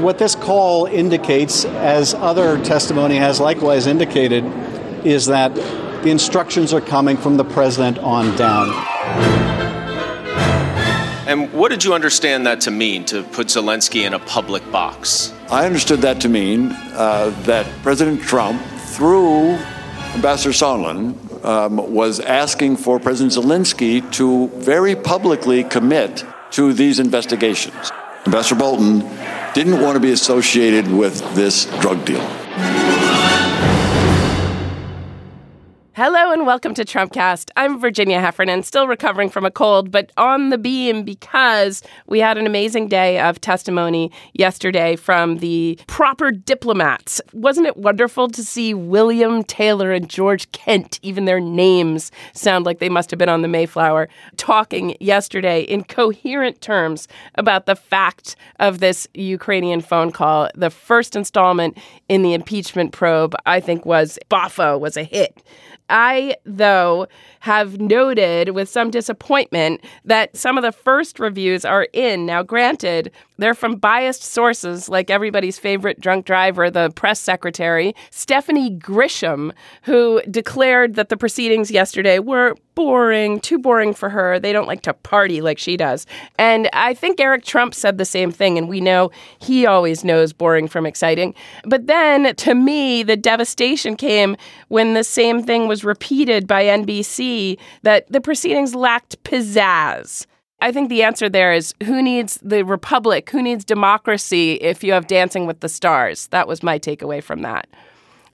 What this call indicates, as other testimony has likewise indicated, is that the instructions are coming from the president on down. And what did you understand that to mean, to put Zelensky in a public box? I understood that to mean uh, that President Trump, through Ambassador Sondland, um, was asking for President Zelensky to very publicly commit to these investigations. Ambassador Bolton didn't want to be associated with this drug deal. Hello and welcome to Trumpcast. I'm Virginia Heffernan, still recovering from a cold, but on the beam because we had an amazing day of testimony yesterday from the proper diplomats. Wasn't it wonderful to see William Taylor and George Kent, even their names sound like they must have been on the Mayflower, talking yesterday in coherent terms about the fact of this Ukrainian phone call. The first installment in the impeachment probe, I think, was Bafo, was a hit. I, though, have noted with some disappointment that some of the first reviews are in. Now, granted, they're from biased sources like everybody's favorite drunk driver, the press secretary, Stephanie Grisham, who declared that the proceedings yesterday were boring, too boring for her. They don't like to party like she does. And I think Eric Trump said the same thing, and we know he always knows boring from exciting. But then to me, the devastation came when the same thing was repeated by NBC that the proceedings lacked pizzazz. I think the answer there is who needs the republic? Who needs democracy if you have Dancing with the Stars? That was my takeaway from that.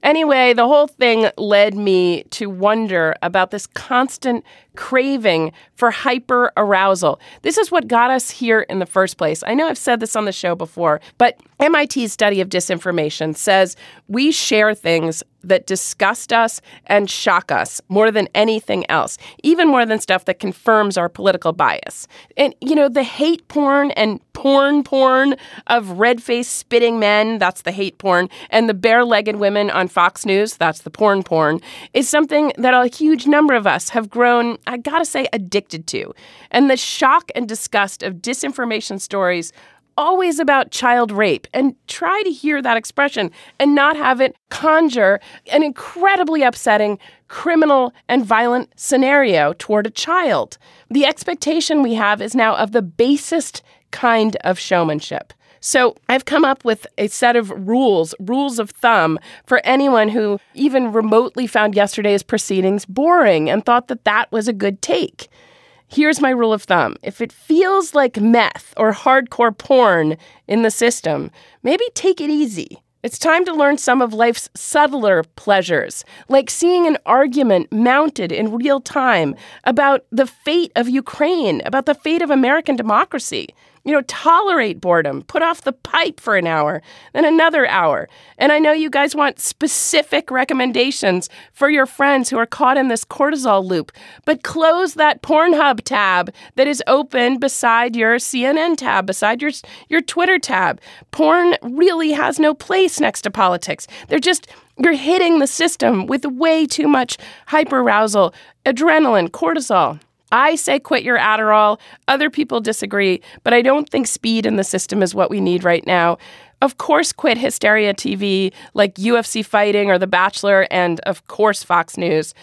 Anyway, the whole thing led me to wonder about this constant craving for hyper arousal. This is what got us here in the first place. I know I've said this on the show before, but MIT's study of disinformation says we share things that disgust us and shock us more than anything else, even more than stuff that confirms our political bias. And, you know, the hate porn and porn porn of red faced spitting men, that's the hate porn, and the bare legged women on Fox News, that's the porn porn, is something that a huge number of us have grown, I gotta say, addicted to. And the shock and disgust of disinformation stories always about child rape and try to hear that expression and not have it conjure an incredibly upsetting criminal and violent scenario toward a child. The expectation we have is now of the basest kind of showmanship. So I've come up with a set of rules, rules of thumb for anyone who even remotely found yesterday's proceedings boring and thought that that was a good take. Here's my rule of thumb if it feels like meth or hardcore porn in the system, maybe take it easy. It's time to learn some of life's subtler pleasures, like seeing an argument mounted in real time about the fate of Ukraine, about the fate of American democracy. You know, tolerate boredom, put off the pipe for an hour, then another hour. And I know you guys want specific recommendations for your friends who are caught in this cortisol loop, but close that Pornhub tab that is open beside your CNN tab, beside your your Twitter tab. Porn really has no place next to politics. They're just you're hitting the system with way too much hyperarousal, adrenaline, cortisol. I say quit your Adderall. Other people disagree, but I don't think speed in the system is what we need right now. Of course, quit hysteria TV like UFC fighting or The Bachelor, and of course, Fox News.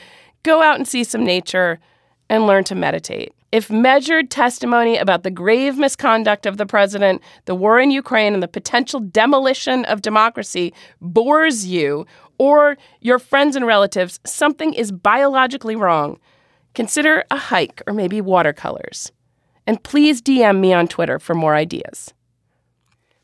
Go out and see some nature and learn to meditate. If measured testimony about the grave misconduct of the president, the war in Ukraine, and the potential demolition of democracy bores you or your friends and relatives, something is biologically wrong. Consider a hike or maybe watercolors. And please DM me on Twitter for more ideas.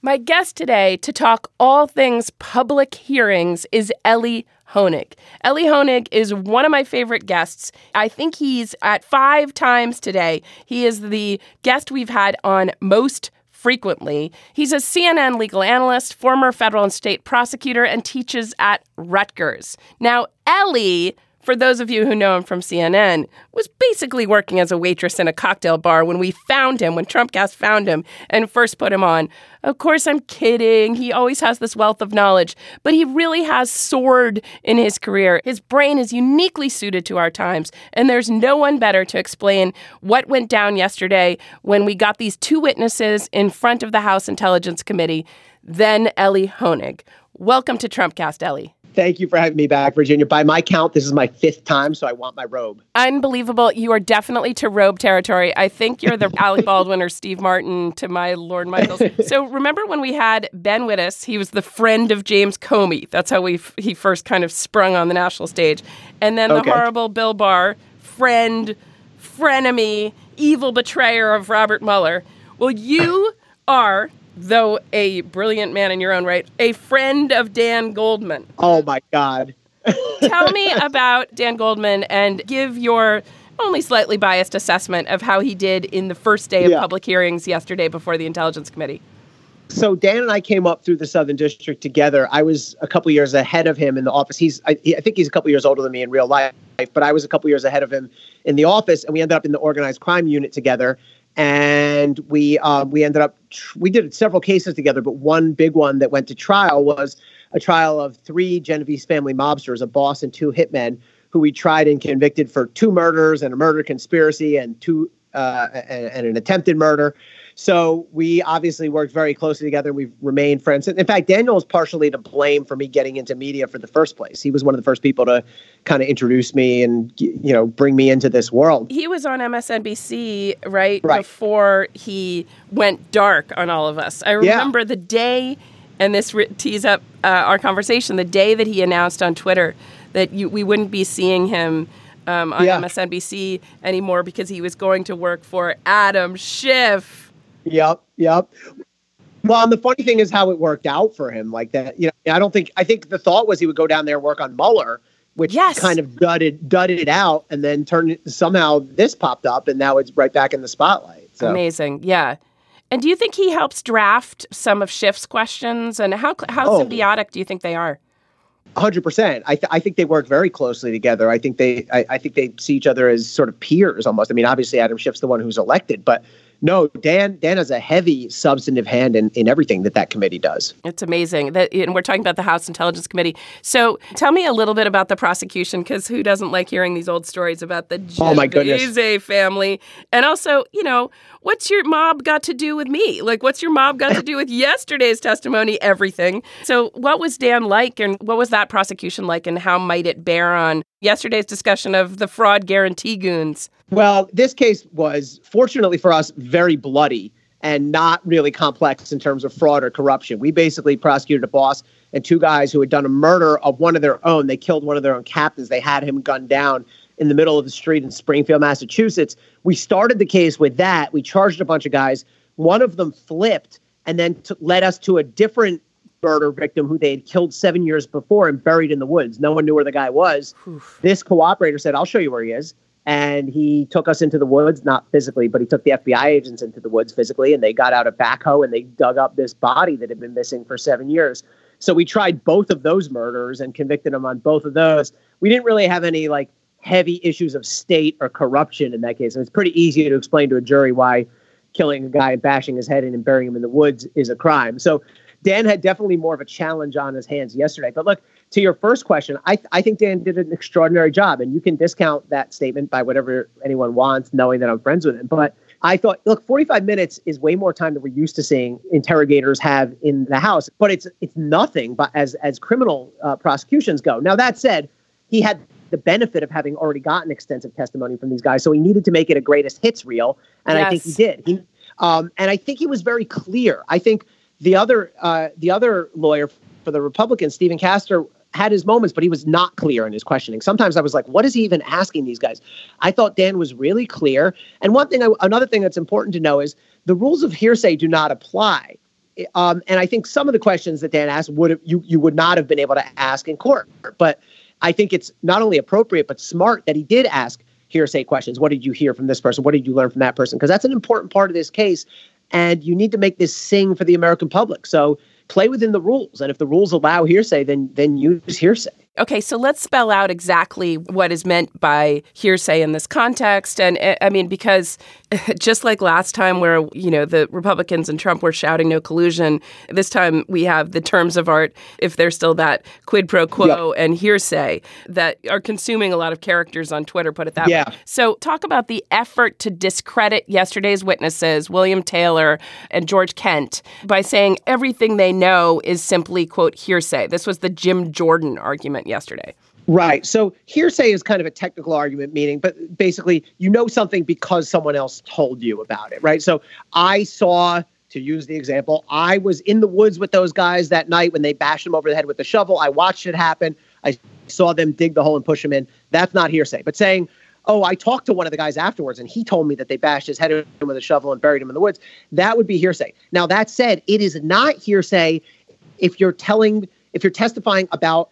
My guest today to talk all things public hearings is Elie Honig. Elie Honig is one of my favorite guests. I think he's at five times today. He is the guest we've had on most frequently. He's a CNN legal analyst, former federal and state prosecutor, and teaches at Rutgers. Now, Elie for those of you who know him from CNN, was basically working as a waitress in a cocktail bar when we found him, when Trumpcast found him and first put him on. Of course, I'm kidding. He always has this wealth of knowledge, but he really has soared in his career. His brain is uniquely suited to our times, and there's no one better to explain what went down yesterday when we got these two witnesses in front of the House Intelligence Committee then Elie Honig. Welcome to Trumpcast, Elie. Thank you for having me back, Virginia. By my count, this is my fifth time, so I want my robe. Unbelievable. You are definitely to robe territory. I think you're the Alec Baldwin or Steve Martin to my Lorne Michaels. So remember when we had Ben Wittes? He was the friend of James Comey. That's how we f- he first kind of sprung on the national stage. And then the Okay. horrible Bill Barr, friend, frenemy, evil betrayer of Robert Mueller. Well, you are, though a brilliant man in your own right, a friend of Dan Goldman. Oh my God. Tell me about Dan Goldman and give your only slightly biased assessment of how he did in the first day of Yeah. public hearings yesterday before the Intelligence Committee. So Dan and I came up through the Southern District together. I was a couple years ahead of him in the office. He's, I, I think he's a couple years older than me in real life, but I was a couple years ahead of him in the office, and we ended up in the organized crime unit together. And we um, we ended up we did several cases together, but one big one that went to trial was a trial of three Genovese family mobsters, a boss and two hitmen, who we tried and convicted for two murders and a murder conspiracy and two uh, and, and an attempted murder. So we obviously worked very closely together. We've remained friends. In fact, Daniel is partially to blame for me getting into media for the first place. He was one of the first people to kind of introduce me and you know bring me into this world. He was on MSNBC right, Right. before he went dark on all of us. I remember the day, and this re- tees up uh, our conversation, the day that he announced on Twitter that you, we wouldn't be seeing him um, on Yeah. MSNBC anymore because he was going to work for Adam Schiff. Yep, yep. Well, and the funny thing is how it worked out for him. Like that, you know, I don't think I think the thought was he would go down there and work on Mueller, which Yes. kind of dudded dudded it out, and then turned somehow this popped up, and now it's right back in the spotlight. So. Amazing, yeah. And do you think he helps draft some of Schiff's questions? And how how Oh. symbiotic do you think they are? hundred percent. I, th- I think they work very closely together. I think they I, I think they see each other as sort of peers almost. I mean, obviously Adam Schiff's the one who's elected, but no, Dan Dan has a heavy substantive hand in, in everything that that committee does. It's amazing that, and we're talking about the House Intelligence Committee. So, tell me a little bit about the prosecution, because who doesn't like hearing these old stories about the Oh, my goodness. Genovese family? And also, you know, what's your mob got to do with me? Like, what's your mob got to do with yesterday's testimony? Everything. So, what was Dan like, and what was that prosecution like, and how might it bear on yesterday's discussion of the fraud guarantee goons? Well, this case was fortunately for us very bloody and not really complex in terms of fraud or corruption. We basically prosecuted a boss and two guys who had done a murder of one of their own. They killed one of their own captains. They had him gunned down in the middle of the street in Springfield, Massachusetts. We started the case with that. We charged a bunch of guys. One of them flipped and then t- led us to a different murder victim who they had killed seven years before and buried in the woods. No one knew where the guy was. This cooperator said, I'll show you where he is. And he took us into the woods, not physically, but he took the FBI agents into the woods physically, and they got out a backhoe and they dug up this body that had been missing for seven years. So we tried both of those murders and convicted him on both of those. We didn't really have any like heavy issues of state or corruption in that case. And it's pretty easy to explain to a jury why killing a guy and bashing his head in and burying him in the woods is a crime. So Dan had definitely more of a challenge on his hands yesterday. But look, to your first question, I, I think Dan did an extraordinary job. And you can discount that statement by whatever anyone wants, knowing that I'm friends with him. But I thought, look, 45 minutes is way more time than we're used to seeing interrogators have in the House. But it's it's nothing but as, as criminal uh, prosecutions go. Now, that said, he had the benefit of having already gotten extensive testimony from these guys. So he needed to make it a greatest hits reel. And I think he did. He, um, and I think he was very clear. I think the other uh, the other lawyer for the Republicans, Stephen Castor, had his moments, but he was not clear in his questioning. Sometimes I was like, "What is he even asking these guys?" I thought Dan was really clear. And one thing, I, another thing that's important to know is the rules of hearsay do not apply. Um, and I think some of the questions that Dan asked would have, you you would not have been able to ask in court. But I think it's not only appropriate but smart that he did ask hearsay questions. What did you hear from this person? What did you learn from that person? Because that's an important part of this case. And you need to make this sing for the American public. So play within the rules. And if the rules allow hearsay, then then use hearsay. Okay, so let's spell out exactly what is meant by hearsay in this context. And eh, I mean, because just like last time, where, you know, the Republicans and Trump were shouting no collusion, this time we have the terms of art, if there's still that quid pro quo yep. and hearsay that are consuming a lot of characters on Twitter, put it that yeah. way. So talk about the effort to discredit yesterday's witnesses, William Taylor and George Kent, by saying everything they know is simply, quote, hearsay. This was the Jim Jordan argument yesterday. Right. So hearsay is kind of a technical argument, meaning, but basically, you know something because someone else told you about it, right? So I saw, to use the example, I was in the woods with those guys that night when they bashed him over the head with the shovel. I watched it happen. I saw them dig the hole and push him in. That's not hearsay. But saying, oh, I talked to one of the guys afterwards and he told me that they bashed his head in with a shovel and buried him in the woods, that would be hearsay. Now, that said, it is not hearsay if you're telling, if you're testifying about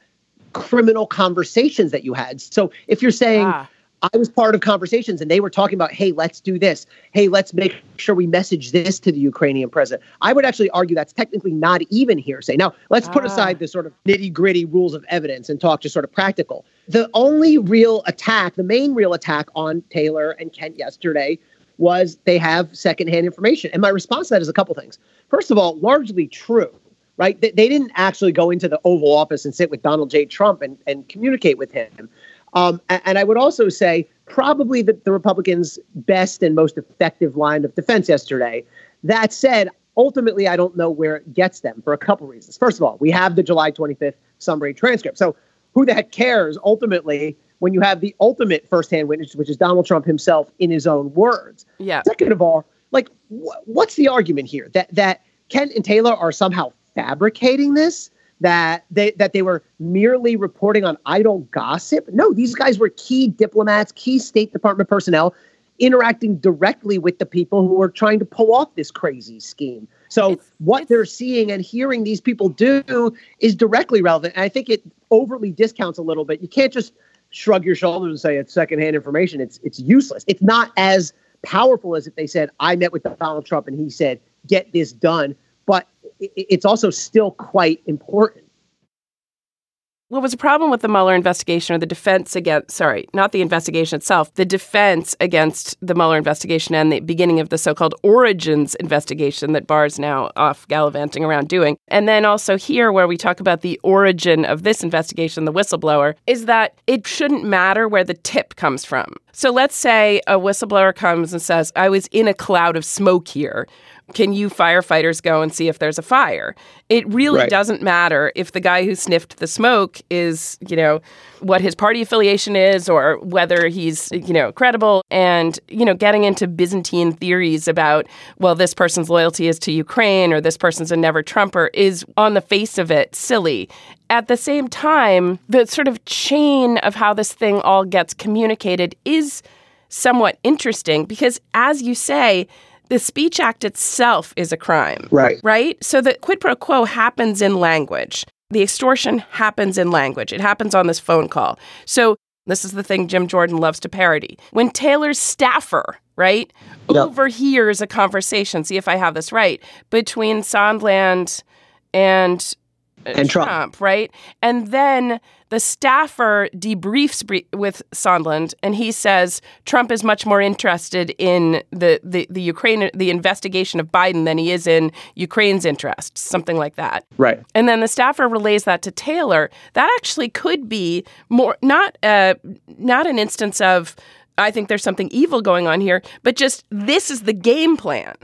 criminal conversations that you had. So if you're saying, ah. I was part of conversations and they were talking about, hey, let's do this. Hey, let's make sure we message this to the Ukrainian president. I would actually argue that's technically not even hearsay. Now, let's ah. put aside the sort of nitty gritty rules of evidence and talk just sort of practical. The only real attack, the main real attack on Taylor and Kent yesterday was they have secondhand information. And my response to that is a couple things. First of all, largely true right? They, they, didn't actually go into the Oval Office and sit with Donald J. Trump and, and communicate with him. Um, and, and, I would also say probably the, the Republicans' best and most effective line of defense yesterday. That said, ultimately, I don't know where it gets them for a couple reasons. First of all, we have the July 25th summary transcript. So who the heck cares ultimately when you have the ultimate firsthand witness, which is Donald Trump himself in his own words? Yeah. Second of all, like, wh- what's the argument here that that Kent and Taylor are somehow fabricating this that they that they were merely reporting on idle gossip. No, these guys were key diplomats, key State Department personnel interacting directly with the people who were trying to pull off this crazy scheme. So it's, what it's, they're seeing and hearing these people do is directly relevant. And I think it overly discounts a little bit. You can't just shrug your shoulders and say it's secondhand information. It's it's useless. It's not as powerful as if they said, I met with Donald Trump and he said, get this done but it's also still quite important. What was the problem with the Mueller investigation or the defense against, sorry, not the investigation itself, the defense against the Mueller investigation and the beginning of the so called origins investigation that Barr's now off gallivanting around doing. And then also here, where we talk about the origin of this investigation, the whistleblower, is that it shouldn't matter where the tip comes from. So let's say a whistleblower comes and says, I was in a cloud of smoke here can you firefighters go and see if there's a fire? It really right. doesn't matter if the guy who sniffed the smoke is, you know, what his party affiliation is or whether he's, you know, credible and, you know, getting into Byzantine theories about, well, this person's loyalty is to Ukraine or this person's a never Trumper is on the face of it silly. At the same time, the sort of chain of how this thing all gets communicated is somewhat interesting because as you say, the Speech Act itself is a crime. Right. Right? So the quid pro quo happens in language. The extortion happens in language. It happens on this phone call. So this is the thing Jim Jordan loves to parody. When Taylor's staffer, right, yep. overhears a conversation, see if I have this right, between Sondland and and Trump. Trump. right? And then the staffer debriefs with Sondland, and he says Trump is much more interested in the, the, the Ukraine the investigation of Biden than he is in Ukraine's interests, something like that. Right. And then the staffer relays that to Taylor. That actually could be more not uh, not an instance of I think there's something evil going on here, but just this is the game plan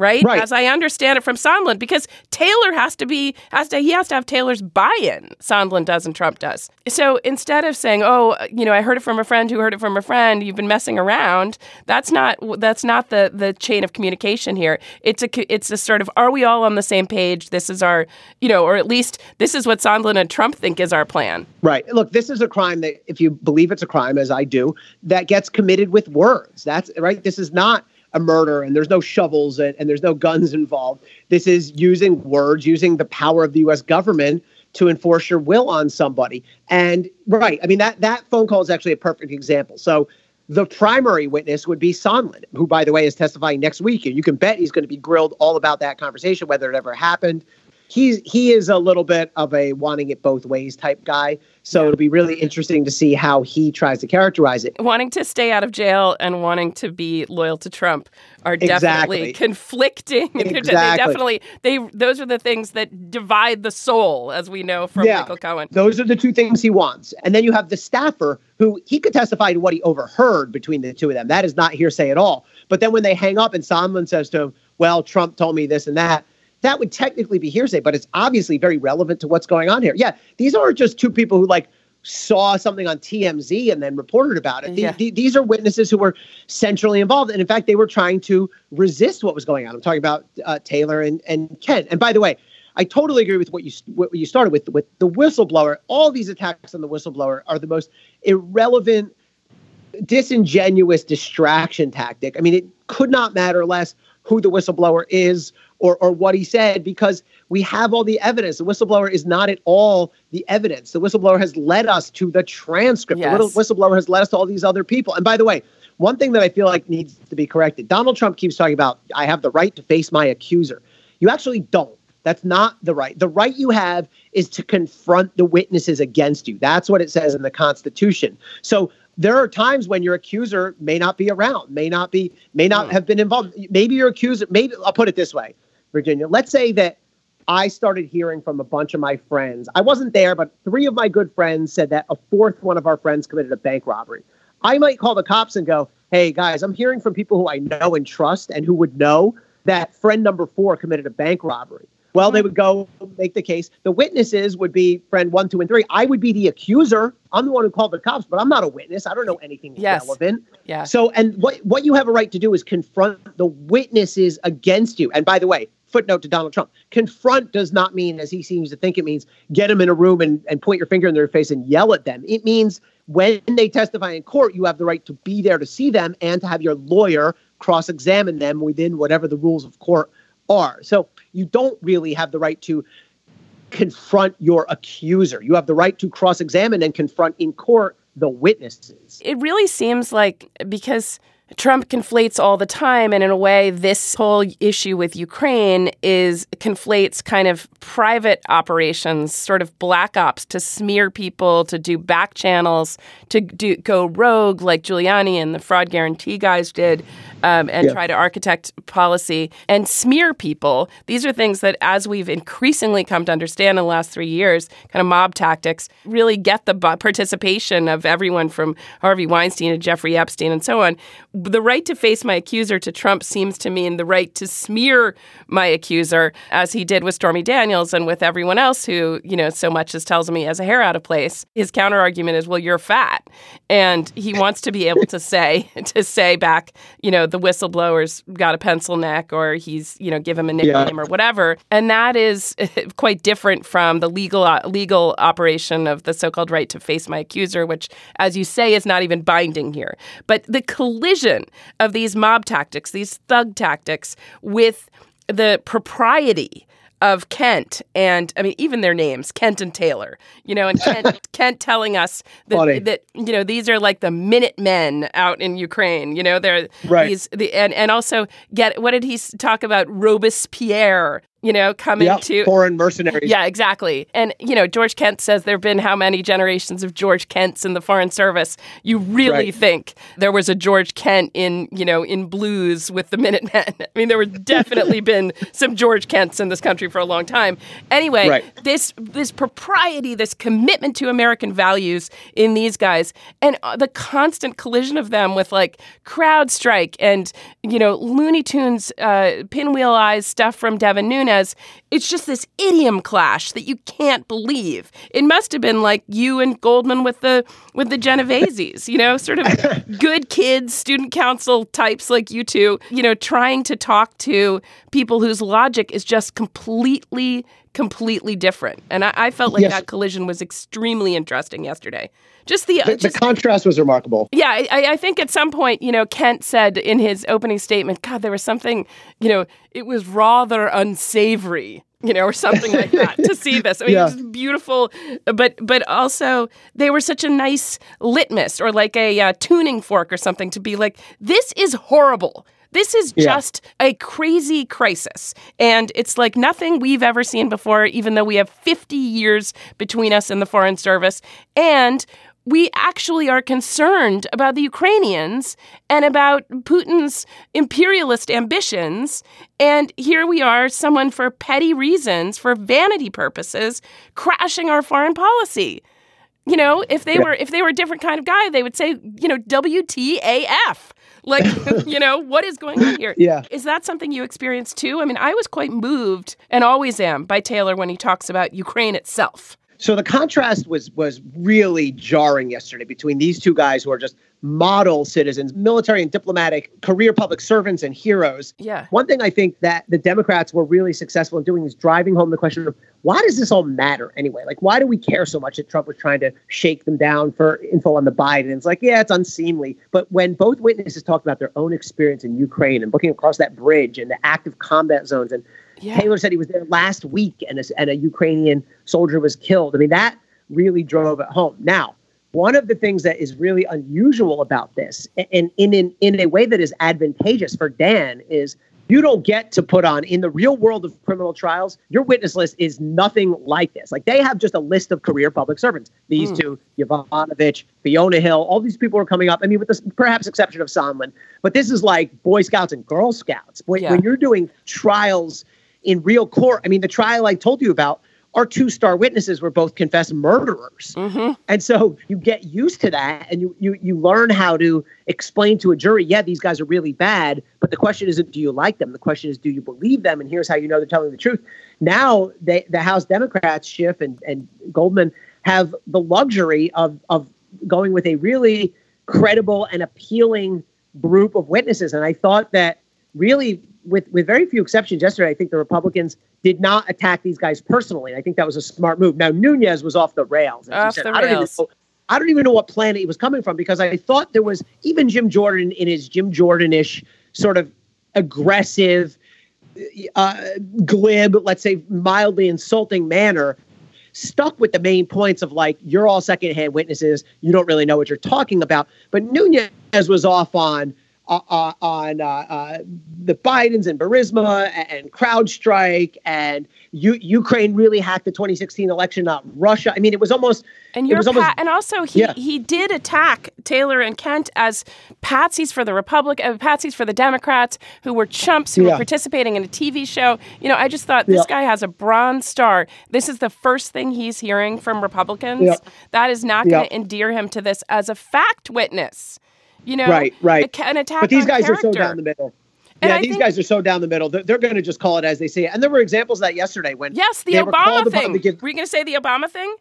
right? right? As I understand it from Sondland, because Taylor has to be has to he has to have Taylor's buy-in. Sondland does and Trump does. So instead of saying, "Oh, you know, I heard it from a friend who heard it from a friend," you've been messing around. That's not that's not the the chain of communication here. It's a it's a sort of are we all on the same page? This is our you know, or at least this is what Sondland and Trump think is our plan. Right. Look, this is a crime that if you believe it's a crime, as I do, that gets committed with words. That's right. This is not a murder and there's no shovels and, and there's no guns involved. This is using words, using the power of the US government to enforce your will on somebody. And right, I mean that that phone call is actually a perfect example. So the primary witness would be Sondland, who, by the way, is testifying next week, and you can bet he's going to be grilled all about that conversation, whether it ever happened. He's he is a little bit of a wanting it both ways type guy. So it'll be really interesting to see how he tries to characterize it. Wanting to stay out of jail and wanting to be loyal to Trump are definitely Exactly. conflicting. they Exactly. definitely they those are the things that divide the soul, as we know from Michael Cohen. Those are the two things he wants. And then you have the staffer who he could testify to what he overheard between the two of them. That is not hearsay at all. But then when they hang up and Sondland says to him, Well, Trump told me this and that, that would technically be hearsay, but it's obviously very relevant to what's going on here. Yeah, these aren't just two people who like saw something on TMZ and then reported about it. Yeah. the- these are witnesses who were centrally involved. And in fact, they were trying to resist what was going on. I'm talking about uh, Taylor and, and Kent. And by the way, I totally agree with what you what you started with with the whistleblower. All these attacks on the whistleblower are the most irrelevant, disingenuous distraction tactic. I mean, it could not matter less who the whistleblower is or or what he said because we have all the evidence. The whistleblower is not at all the evidence. The whistleblower has led us to the transcript. The whistleblower has led us to all these other people. And by the way, one thing that I feel like needs to be corrected Donald Trump keeps talking about, I have the right to face my accuser. You actually don't. That's not the right. The right you have is to confront the witnesses against you. That's what it says in the Constitution. So there are times when your accuser may not be around, may not be, may not hmm. have been involved. Maybe your accuser, maybe I'll put it this way, Virginia. Let's say that I started hearing from a bunch of my friends. I wasn't there, but three of my good friends said that a fourth one of our friends committed a bank robbery. I might call the cops and go, hey, guys, I'm hearing from people who I know and trust and who would know that friend number four committed a bank robbery. Well, they would go make the case. The witnesses would be friend one, two, and three. I would be the accuser. I'm the one who called the cops, but I'm not a witness. I don't know anything Yes. relevant. Yeah. So, and what what you have a right to do is confront the witnesses against you. And by the way, footnote to Donald Trump: confront does not mean, as he seems to think it means, get them in a room and, and point your finger in their face and yell at them. It means when they testify in court, you have the right to be there to see them and to have your lawyer cross-examine them within whatever the rules of court are. So you don't really have the right to confront your accuser. You have the right to cross-examine and confront in court the witnesses. it really seems like because Trump conflates all the time, and in a way, this whole issue with Ukraine is conflates kind of private operations, sort of black ops to smear people, to do back channels, to do go rogue like Giuliani and the fraud guarantee guys did, um, and Yeah. try to architect policy and smear people. These are things that, as we've increasingly come to understand in the last three years, kind of mob tactics really get the participation of everyone from Harvey Weinstein to Jeffrey Epstein and so on. The right to face my accuser to Trump seems to mean the right to smear my accuser, as he did with Stormy Daniels and with everyone else who, you know, so much as tells me has a hair out of place. His counter argument is, well, you're fat. And he wants to be able to say, to say back, you know, the whistleblower's got a pencil neck or he's, you know, give him a nickname or whatever. And that is quite different from the legal uh, legal operation of the so-called right to face my accuser, which, as you say, is not even binding here. But the collision of these mob tactics, these thug tactics, with the propriety of Kent and I mean even their names Kent and Taylor you know and Kent, Kent telling us Funny. that, that you know these are like the Minutemen out in Ukraine you know they're Right. these the and and also get what did he talk about Robespierre you know coming Yeah, to foreign mercenaries. yeah, exactly. And, you know, George Kent says there have been how many generations of George Kents in the Foreign Service? You really Right. think there was a George Kent in, you know, in blues with the Minutemen? I mean, there were definitely been some George Kents in this country for a long time. Anyway, Right. this this propriety, this commitment to American values in these guys, and uh, the constant collision of them with like CrowdStrike and you know Looney Tunes uh, pinwheel eyes stuff from Devin Nunes. It's just this idiom clash that you can't believe. It must have been like you and Goldman with the with the Genoveses, you know, sort of good kids, student council types like you two, you know, trying to talk to people whose logic is just completely completely different. And I, I felt like Yes. that collision was extremely interesting yesterday. Just the, The, the contrast was remarkable. yeah, I, I I think at some point, you know, Kent said in his opening statement, God, there was something, you know, it was rather unsavory, you know, or something like that to see this. I mean, Yeah. it was beautiful, but but also they were such a nice litmus or like a uh, tuning fork or something to be like, this is horrible. This is Yeah. just a crazy crisis. And it's like nothing we've ever seen before, even though we have 50 years between us and the Foreign Service. And we actually are concerned about the Ukrainians and about Putin's imperialist ambitions. And here we are, someone for petty reasons, for vanity purposes, crashing our foreign policy. You know, if they were if they were a different kind of guy, they would say, you know, WTAF. Like, you know, what is going on here? Yeah. Is that something you experienced too? I mean, I was quite moved and always am by Taylor when he talks about Ukraine itself. So the contrast was was really jarring yesterday between these two guys who are just model citizens, military and diplomatic, career public servants and heroes. Yeah. One thing I think that the Democrats were really successful in doing is driving home the question of why does this all matter anyway? Like, why do we care so much that Trump was trying to shake them down for info on the Biden? It's like, yeah, it's unseemly. But when both witnesses talked about their own experience in Ukraine and looking across that bridge and the active combat zones, and Yeah. Taylor said he was there last week and a, and a Ukrainian soldier was killed. I mean, that really drove it home. Now, one of the things that is really unusual about this, and in in, in a way that is advantageous for Dan, is you don't get to put on in the real world of criminal trials. Your witness list is nothing like this. Like they have just a list of career public servants. These hmm. two, Yovanovitch, Fiona Hill, all these people are coming up. I mean, with the perhaps exception of Sondland, but this is like Boy Scouts and Girl Scouts. When, Yeah. when you're doing trials in real court, I mean, the trial I told you about, our two star witnesses were both confessed murderers. Mm-hmm. And so you get used to that and you, you you learn how to explain to a jury, yeah, these guys are really bad. But the question isn't, do you like them? The question is, do you believe them? And here's how you know they're telling the truth. Now they, the House Democrats, Schiff and, and Goldman, have the luxury of of going with a really credible and appealing group of witnesses. And I thought that really with with very few exceptions yesterday, I think the Republicans did not attack these guys personally. I think that was a smart move. Now Nunes was off the rails. Off said. the I don't even know- I don't even know what planet he was coming from because I thought there was even Jim Jordan in his Jim Jordan-ish sort of aggressive, uh, glib, let's say mildly insulting manner, stuck with the main points of like you're all secondhand witnesses, you don't really know what you're talking about. But Nunes was off on. Uh, uh, on uh, uh, the Bidens and Burisma and, and CrowdStrike and U- Ukraine really hacked the 2016 election, not Russia. I mean, it was almost And it was almost pa- and also he Yeah. he did attack Taylor and Kent as patsies for the Republic, uh, patsies for the Democrats who were chumps who were participating in a TV show. You know, I just thought this Yeah. guy has a bronze star. This is the first thing he's hearing from Republicans. Yeah. That is not going Yeah. to endear him to this as a fact witness. You know, Right, right. a an attack but these guys character. are so down the middle. And yeah, I these think- guys are so down the middle. They're, they're going to just call it as they see it. And there were examples of that yesterday when Yes, the they were called Obama thing. give Were you going to say the Obama thing?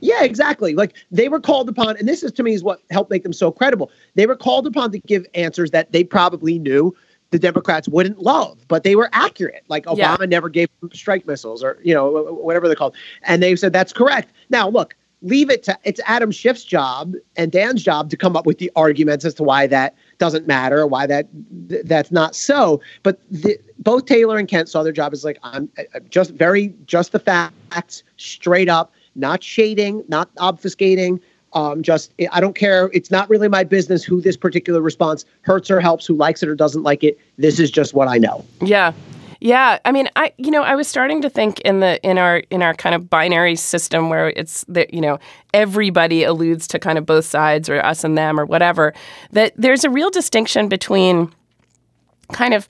Yeah, exactly. Like they were called upon, and this is to me is what helped make them so credible. They were called upon to give answers that they probably knew the Democrats wouldn't love, but they were accurate. Like Yeah. Obama never gave strike missiles or you know whatever they're called, and they said that's correct. Now look, leave it to it's Adam Schiff's job and Dan's job to come up with the arguments as to why that doesn't matter why that th- that's not so. But the, both Taylor and Kent saw their job as like I'm uh, just very just the facts, straight up, not shading, not obfuscating. Um, just I don't care. It's not really my business who this particular response hurts or helps, who likes it or doesn't like it. This is just what I know. Yeah. Yeah, I mean, I you know, I was starting to think in the in our in our kind of binary system where it's that you know everybody alludes to kind of both sides or us and them or whatever that there's a real distinction between kind of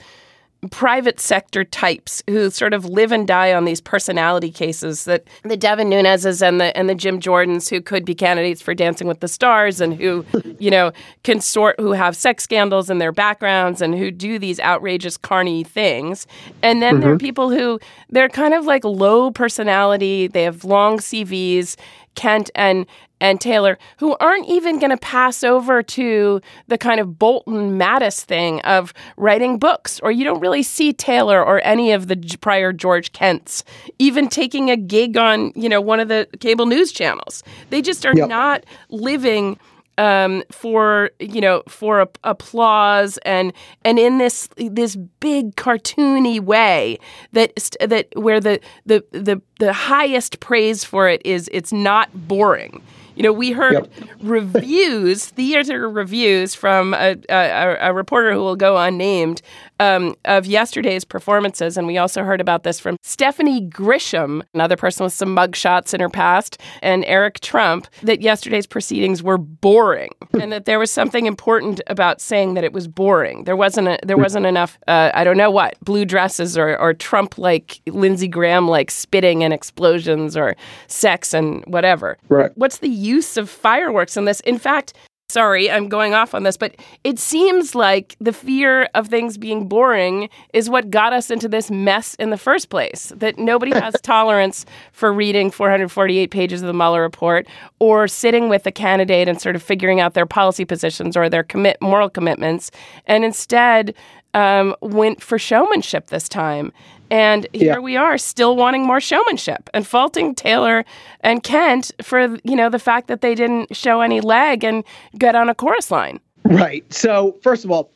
private sector types who sort of live and die on these personality cases that the Devin Nunes's and the and the Jim Jordans who could be candidates for Dancing with the Stars and who, you know, consort who have sex scandals in their backgrounds and who do these outrageous carny things. And then there are mm-hmm. people who they're kind of like low personality, they have long CVs, Kent and and Taylor, who aren't even going to pass over to the kind of Bolton Mattis thing of writing books, or you don't really see Taylor or any of the prior George Kents even taking a gig on, you know, one of the cable news channels. They just are Yep. not living um, for you know for a- applause and and in this this big cartoony way that that where the, the the the highest praise for it is it's not boring. You know, we heard Yep. reviews, theater reviews from a, a, a reporter who will go unnamed um, of yesterday's performances. And we also heard about this from Stephanie Grisham, another person with some mugshots in her past, and Eric Trump, that yesterday's proceedings were boring and that there was something important about saying that it was boring. There wasn't a, there wasn't enough, uh, I don't know what, blue dresses or, or Trump like, Lindsey Graham like spitting and explosions or sex and whatever. Right. What's the use of fireworks in this? In fact, sorry, I'm going off on this, but it seems like the fear of things being boring is what got us into this mess in the first place. That nobody has tolerance for reading 448 pages of the Mueller report or sitting with a candidate and sort of figuring out their policy positions or their commit moral commitments, and instead um, went for showmanship this time. And here Yeah. we are, still wanting more showmanship and faulting Taylor and Kent for you know the fact that they didn't show any leg and get on a chorus line. Right. So first of all,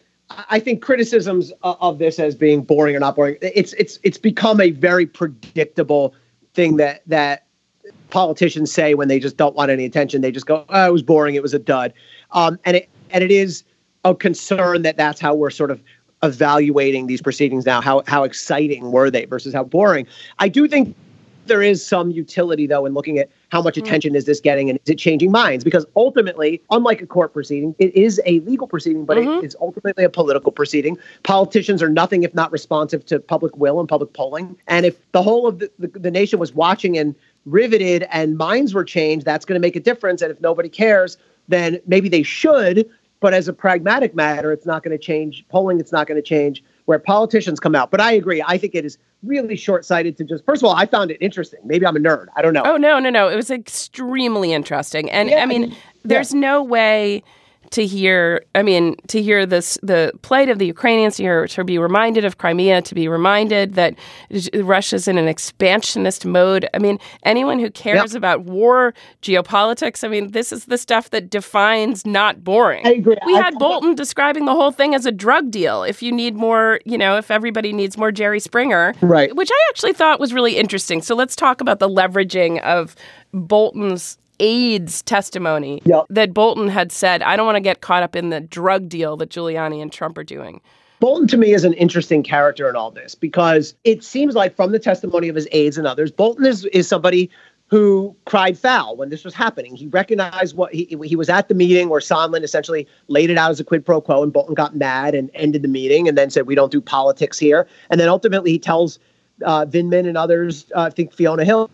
I think criticisms of this as being boring or not boring, it's it's it's become a very predictable thing that that politicians say when they just don't want any attention. They just go, "Oh, it was boring. It was a dud," um, and it and it is a concern that that's how we're sort of evaluating these proceedings now. How how exciting were they versus how boring? I do think there is some utility though in looking at how much mm-hmm. attention is this getting and is it changing minds? Because ultimately unlike a court proceeding it is a legal proceeding but it mm-hmm. is ultimately a political proceeding. Politicians are nothing if not responsive to public will and public polling. And if the whole of the, the, the nation was watching and riveted and minds were changed that's going to make a difference. And if nobody cares then maybe they should but as a pragmatic matter it's not going to change polling it's not going to change where politicians come out. But i agree i think it is really short-sighted to just first of all i found it interesting. Maybe i'm a nerd i don't know. Oh no, no, no! It was extremely interesting, and Yeah, I mean, there's no way to hear. I mean, to hear this, the plight of the Ukrainians, to hear to be reminded of Crimea, to be reminded that Russia's in an expansionist mode. I mean, anyone who cares about war, geopolitics. I mean, this is the stuff that defines not boring. I. We I- had Bolton describing the whole thing as a drug deal. If you need more, you know, if everybody needs more Jerry Springer, Right. which I actually thought was really interesting. So let's talk about the leveraging of Bolton's aides testimony Yep. that Bolton had said, I don't want to get caught up in the drug deal that Giuliani and Trump are doing. Bolton to me is an interesting character in all this because it seems like from the testimony of his aides and others, Bolton is, is somebody who cried foul when this was happening. He recognized what he, he was at the meeting where Sondland essentially laid it out as a quid pro quo, and Bolton got mad and ended the meeting and then said, We don't do politics here. And then ultimately he tells uh, Vindman and others, uh, I think Fiona Hill,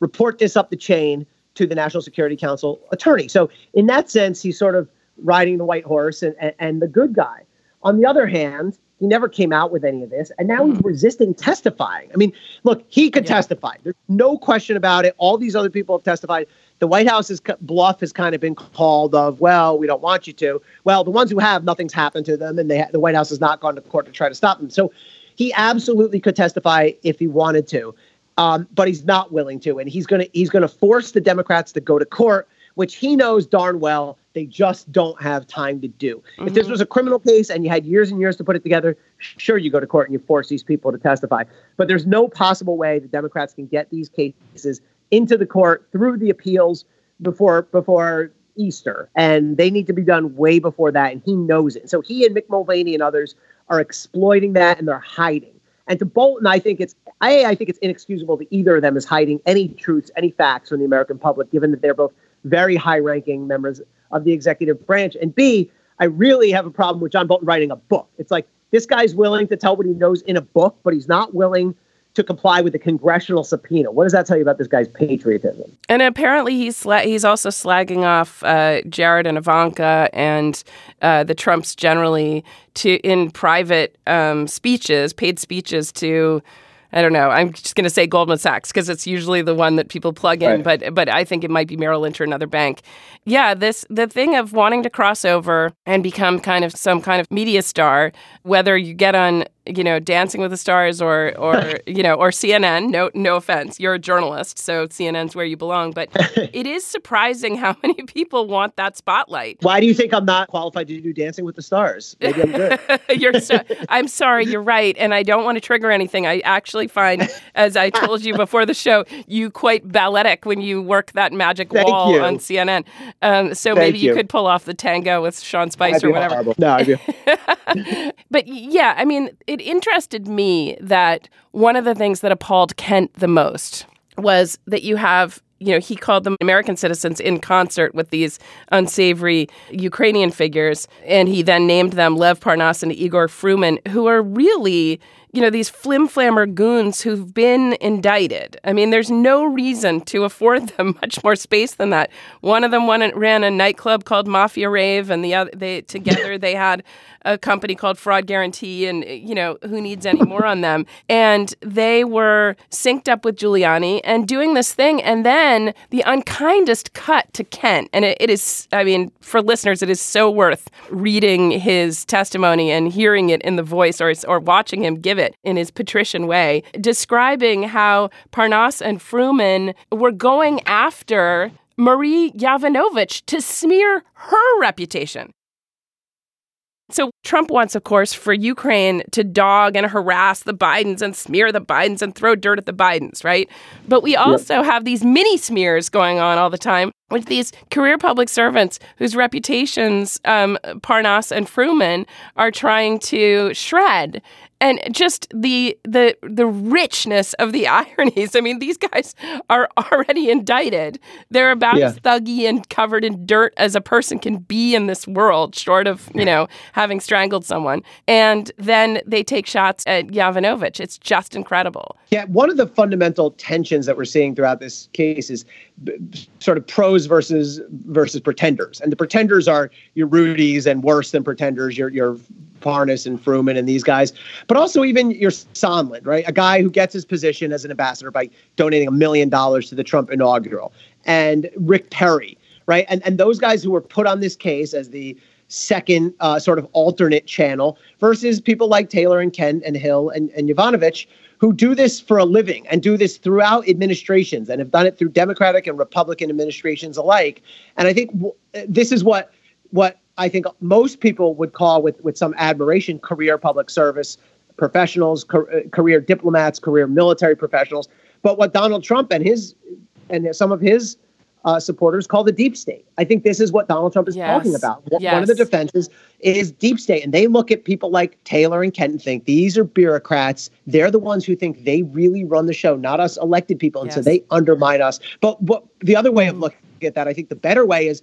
report this up the chain to the National Security Council attorney. So in that sense, he's sort of riding the white horse and, and, and the good guy. On the other hand, he never came out with any of this, and now he's hmm. resisting testifying. I mean, look, he could testify. There's no question about it. All these other people have testified. The White House's bluff has kind of been called of, well, we don't want you to. Well, the ones who have, nothing's happened to them, and they the White House has not gone to court to try to stop them. So he absolutely could testify if he wanted to, um, but he's not willing to, and he's gonna he's gonna force the Democrats to go to court, which he knows darn well they just don't have time to do. If this was a criminal case and you had years and years to put it together, sure you go to court and you force these people to testify. But there's no possible way the Democrats can get these cases into the court through the appeals before before Easter, and they need to be done way before that, and he knows it. So he and Mick Mulvaney and others are exploiting that, and they're hiding. And to Bolton, I think it's I, I think it's inexcusable that either of them is hiding any truths, any facts from the American public, given that they're both very high-ranking members of the executive branch. And B, I really have a problem with John Bolton writing a book. It's like this guy's willing to tell what he knows in a book, but he's not willing to comply with the congressional subpoena. What does that tell you about this guy's patriotism? And apparently, he's sla- he's also slagging off uh, Jared and Ivanka and uh, the Trumps generally to in private um, speeches, paid speeches to. I don't know. I'm just going to say Goldman Sachs because it's usually the one that people plug in, Right. but but I think it might be Merrill Lynch or another bank. Yeah, this the thing of wanting to cross over and become kind of some kind of media star, whether you get on you know, Dancing with the Stars or or you know or CNN. No, no offense, you're a journalist, so CNN's where you belong. But it is surprising how many people want that spotlight. Why do you think I'm not qualified to do Dancing with the Stars? Maybe I'm good. you're so, I'm sorry, you're right, and I don't want to trigger anything. I actually find, as I told you before the show, you quite balletic when you work that magic Thank wall you. on CNN. Um, so Thank maybe you. you. could pull off the tango with Sean Spicer That'd or whatever. horrible. No, I do. But yeah, I mean, it interested me that one of the things that appalled Kent the most was that you have, you know, he called them American citizens in concert with these unsavory Ukrainian figures. And he then named them Lev Parnas and Igor Fruman, who are really you know, these flim flammer goons who've been indicted. I mean, there's no reason to afford them much more space than that. One of them ran a nightclub called Mafia Rave, and the other, they together they had a company called Fraud Guarantee, and you know, who needs any more on them? And they were synced up with Giuliani and doing this thing, and then the unkindest cut to Kent, and it, it is, I mean, for listeners, it is so worth reading his testimony and hearing it in the voice or or watching him give it in his patrician way, describing how Parnas and Fruman were going after Marie Yovanovitch to smear her reputation. So Trump wants, of course, for Ukraine to dog and harass the Bidens and smear the Bidens and throw dirt at the Bidens, right? But we also have these mini smears going on all the time with these career public servants whose reputations um, Parnas and Fruman are trying to shred. And just the the the richness of the ironies. I mean, these guys are already indicted. They're about Yeah. as thuggy and covered in dirt as a person can be in this world, short of you know having strangled someone. And then they take shots at Yovanovitch. It's just incredible. Yeah, one of the fundamental tensions that we're seeing throughout this case is sort of pros versus versus pretenders, and the pretenders are your Rudies and worse than pretenders, your your Parnas and Fruman and these guys, but also even your Sondland, right? A guy who gets his position as an ambassador by donating a million dollars to the Trump inaugural, and Rick Perry, right? And and those guys who were put on this case as the second uh, sort of alternate channel versus people like Taylor and Kent and Hill and, and Yovanovitch who do this for a living and do this throughout administrations and have done it through Democratic and Republican administrations alike. And I think w- this is what what I think most people would call with with some admiration career public service professionals, car- uh, career diplomats, career military professionals. But what Donald Trump and his and some of his uh, supporters call the deep state. I think this is what Donald Trump is Yes. talking about. One one of the defenses is deep state, and they look at people like Taylor and Kent and think these are bureaucrats. They're the ones who think they really run the show, not us elected people, and so they undermine us. But what the other way of looking at that, I think the better way is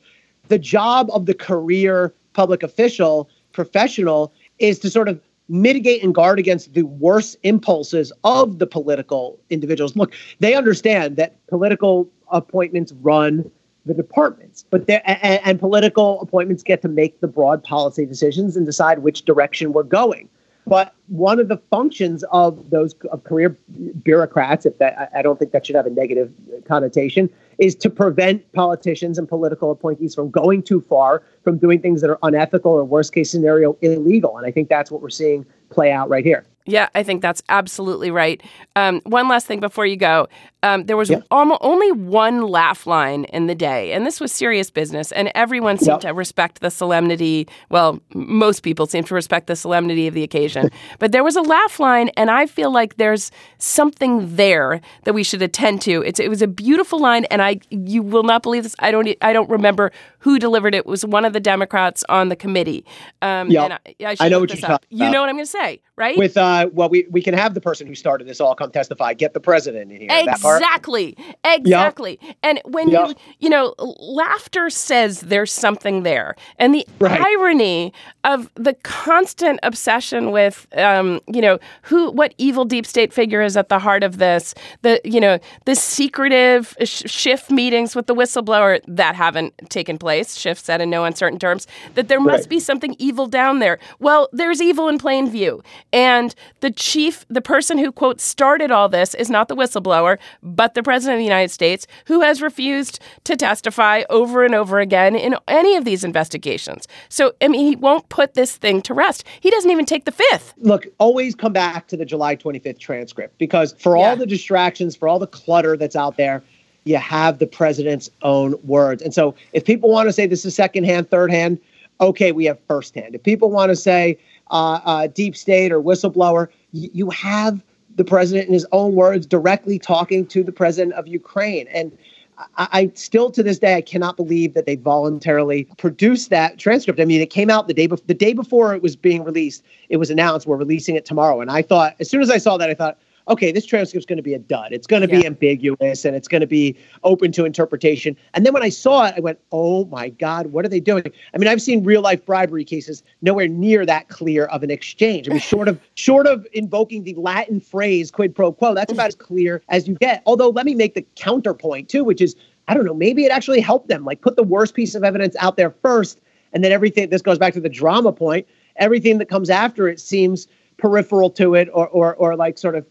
the job of the career public official professional is to sort of mitigate and guard against the worst impulses of the political individuals. Look, they understand that political appointments run the departments, but and, and political appointments get to make the broad policy decisions and decide which direction we're going. But one of the functions of those of career bureaucrats, if that I don't think that should have a negative connotation, is to prevent politicians and political appointees from going too far, from doing things that are unethical or worst case scenario illegal. And I think that's what we're seeing play out right here. Yeah, I think that's absolutely right. Um, one last thing before you go. Um, there was Yeah. almo- only one laugh line in the day, and this was serious business, and everyone seemed Yep. to respect the solemnity. Well, most people seem to respect the solemnity of the occasion. but there was a laugh line, and I feel like there's something there that we should attend to. It's, it was a beautiful line, and I you will not believe this. I don't I don't remember who delivered it. It was one of the Democrats on the committee. Um, Yep. and I, I, I know what you're up. talking You know what I'm going to say, right? With uh, well, we we can have the person who started this all come testify. Get the president in here. That part? Exactly. Exactly. And when Yep. you, you know, laughter says there's something there. And the Right. irony of the constant obsession with, um, you know, who, what evil deep state figure is at the heart of this, the, you know, the secretive sh- Schiff meetings with the whistleblower that haven't taken place. Schiff said in no uncertain terms that there must Right. be something evil down there. Well, there's evil in plain view. And the chief, the person who, quote, started all this is not the whistleblower, but the president of the United States, who has refused to testify over and over again in any of these investigations. So, I mean, he won't put this thing to rest. He doesn't even take the fifth. Look, always come back to the July 25th transcript because for yeah. all the distractions, for all the clutter that's out there, you have the president's own words. And so if people want to say this is secondhand, third hand, okay, we have firsthand. If people want to say uh, uh, deep state or whistleblower, you have the president in his own words directly talking to the president of Ukraine. And I, I, still to this day I cannot believe that they voluntarily produced that transcript. I mean, it came out the day the day before it was being released. It was announced we're releasing it tomorrow, and I thought as soon as I saw that, I thought, okay, this transcript's going to be a dud. It's going to yeah. be ambiguous and it's going to be open to interpretation. And then when I saw it, I went, oh my God, what are they doing? I mean, I've seen real life bribery cases nowhere near that clear of an exchange. I mean, short of short of invoking the Latin phrase quid pro quo, that's about as clear as you get. Although let me make the counterpoint too, which is I don't know, maybe it actually helped them. Like put the worst piece of evidence out there first, and then everything this goes back to the drama point. Everything that comes after it seems peripheral to it or or or like sort of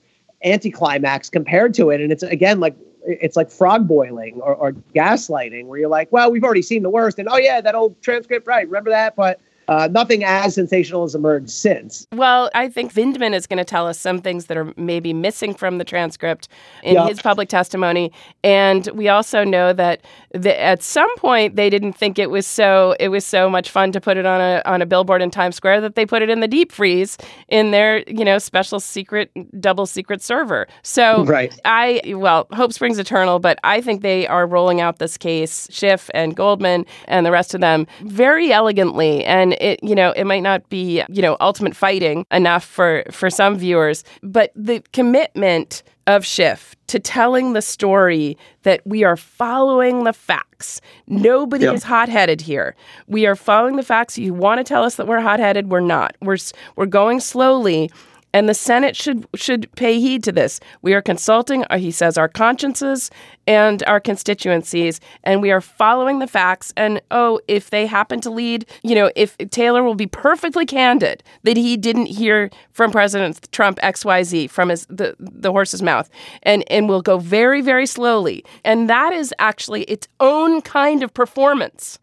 anticlimax compared to it. And it's again like it's like frog boiling or, or gaslighting, where you're like, well, we've already seen the worst, and oh yeah, that old transcript, right? Remember that, but uh, nothing as sensational has emerged since. Well, I think Vindman is going to tell us some things that are maybe missing from the transcript in yep. his public testimony, and we also know that the, at some point they didn't think it was so it was so much fun to put it on a on a billboard in Times Square that they put it in the deep freeze in their you know special secret double secret server. So right. I well hope springs eternal, but I think they are rolling out this case Schiff and Goldman and the rest of them very elegantly and it you know it might not be you know ultimate fighting enough for for some viewers but the commitment of Schiff to telling the story that we are following the facts. Nobody yep. is hot-headed here. We are following the facts. You want to tell us that we're hot-headed? We're not. We're we're going slowly and the Senate should should pay heed to this. We are consulting, uh, he says, our consciences and our constituencies, and we are following the facts. And oh, if they happen to lead, you know, if Taylor will be perfectly candid that he didn't hear from President Trump X Y Z from his the the horse's mouth, and and will go very very slowly, and that is actually its own kind of performance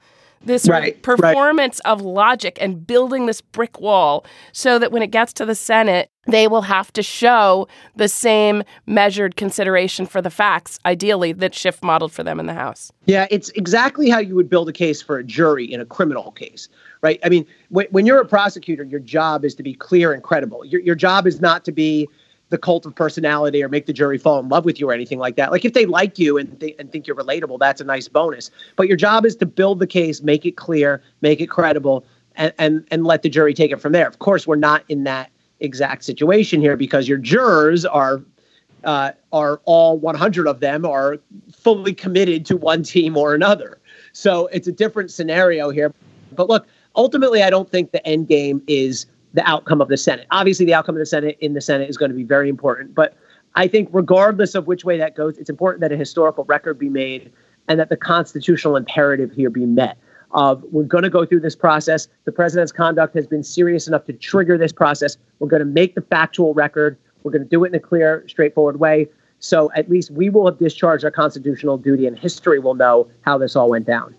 this right, performance right. of logic and building this brick wall so that when it gets to the Senate, they will have to show the same measured consideration for the facts, ideally, that Schiff modeled for them in the House. Yeah, it's exactly how you would build a case for a jury in a criminal case, right? I mean, when, when you're a prosecutor, your job is to be clear and credible. Your, your job is not to be the cult of personality or make the jury fall in love with you or anything like that. Like if they like you and, th- and think you're relatable, that's a nice bonus. But your job is to build the case, make it clear, make it credible, and and, and let the jury take it from there. Of course, we're not in that exact situation here because your jurors are uh, are all 100 of them are fully committed to one team or another. So it's a different scenario here. But look, ultimately, I don't think the end game is the outcome of the Senate. Obviously, the outcome of the Senate in the Senate is going to be very important. But I think, regardless of which way that goes, it's important that a historical record be made and that the constitutional imperative here be met. Of we're going to go through this process. The president's conduct has been serious enough to trigger this process. We're going to make the factual record. We're going to do it in a clear, straightforward way. So at least we will have discharged our constitutional duty, and history will know how this all went down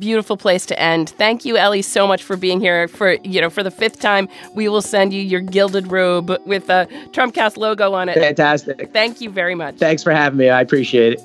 beautiful place to end. Thank you, Elie, so much for being here. For you know, for the fifth time, we will send you your gilded robe with a Trumpcast logo on it. Fantastic. Thank you very much. Thanks for having me. I appreciate it.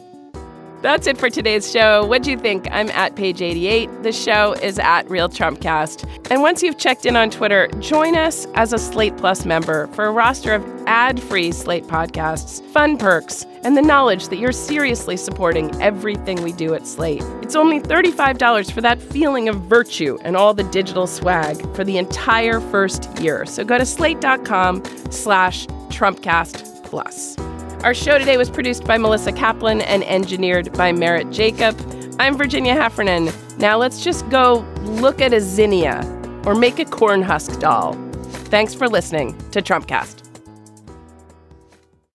That's it for today's show. What do you think? I'm at page 88. The show is at Real Trumpcast. And once you've checked in on Twitter, join us as a Slate Plus member for a roster of ad free Slate podcasts, fun perks, and the knowledge that you're seriously supporting everything we do at Slate. It's only $35 for that feeling of virtue and all the digital swag for the entire first year. So go to slate.com slash Trumpcast Plus. Our show today was produced by Melissa Kaplan and engineered by Merritt Jacob. I'm Virginia Heffernan. Now let's just go look at a zinnia or make a corn husk doll. Thanks for listening to Trumpcast.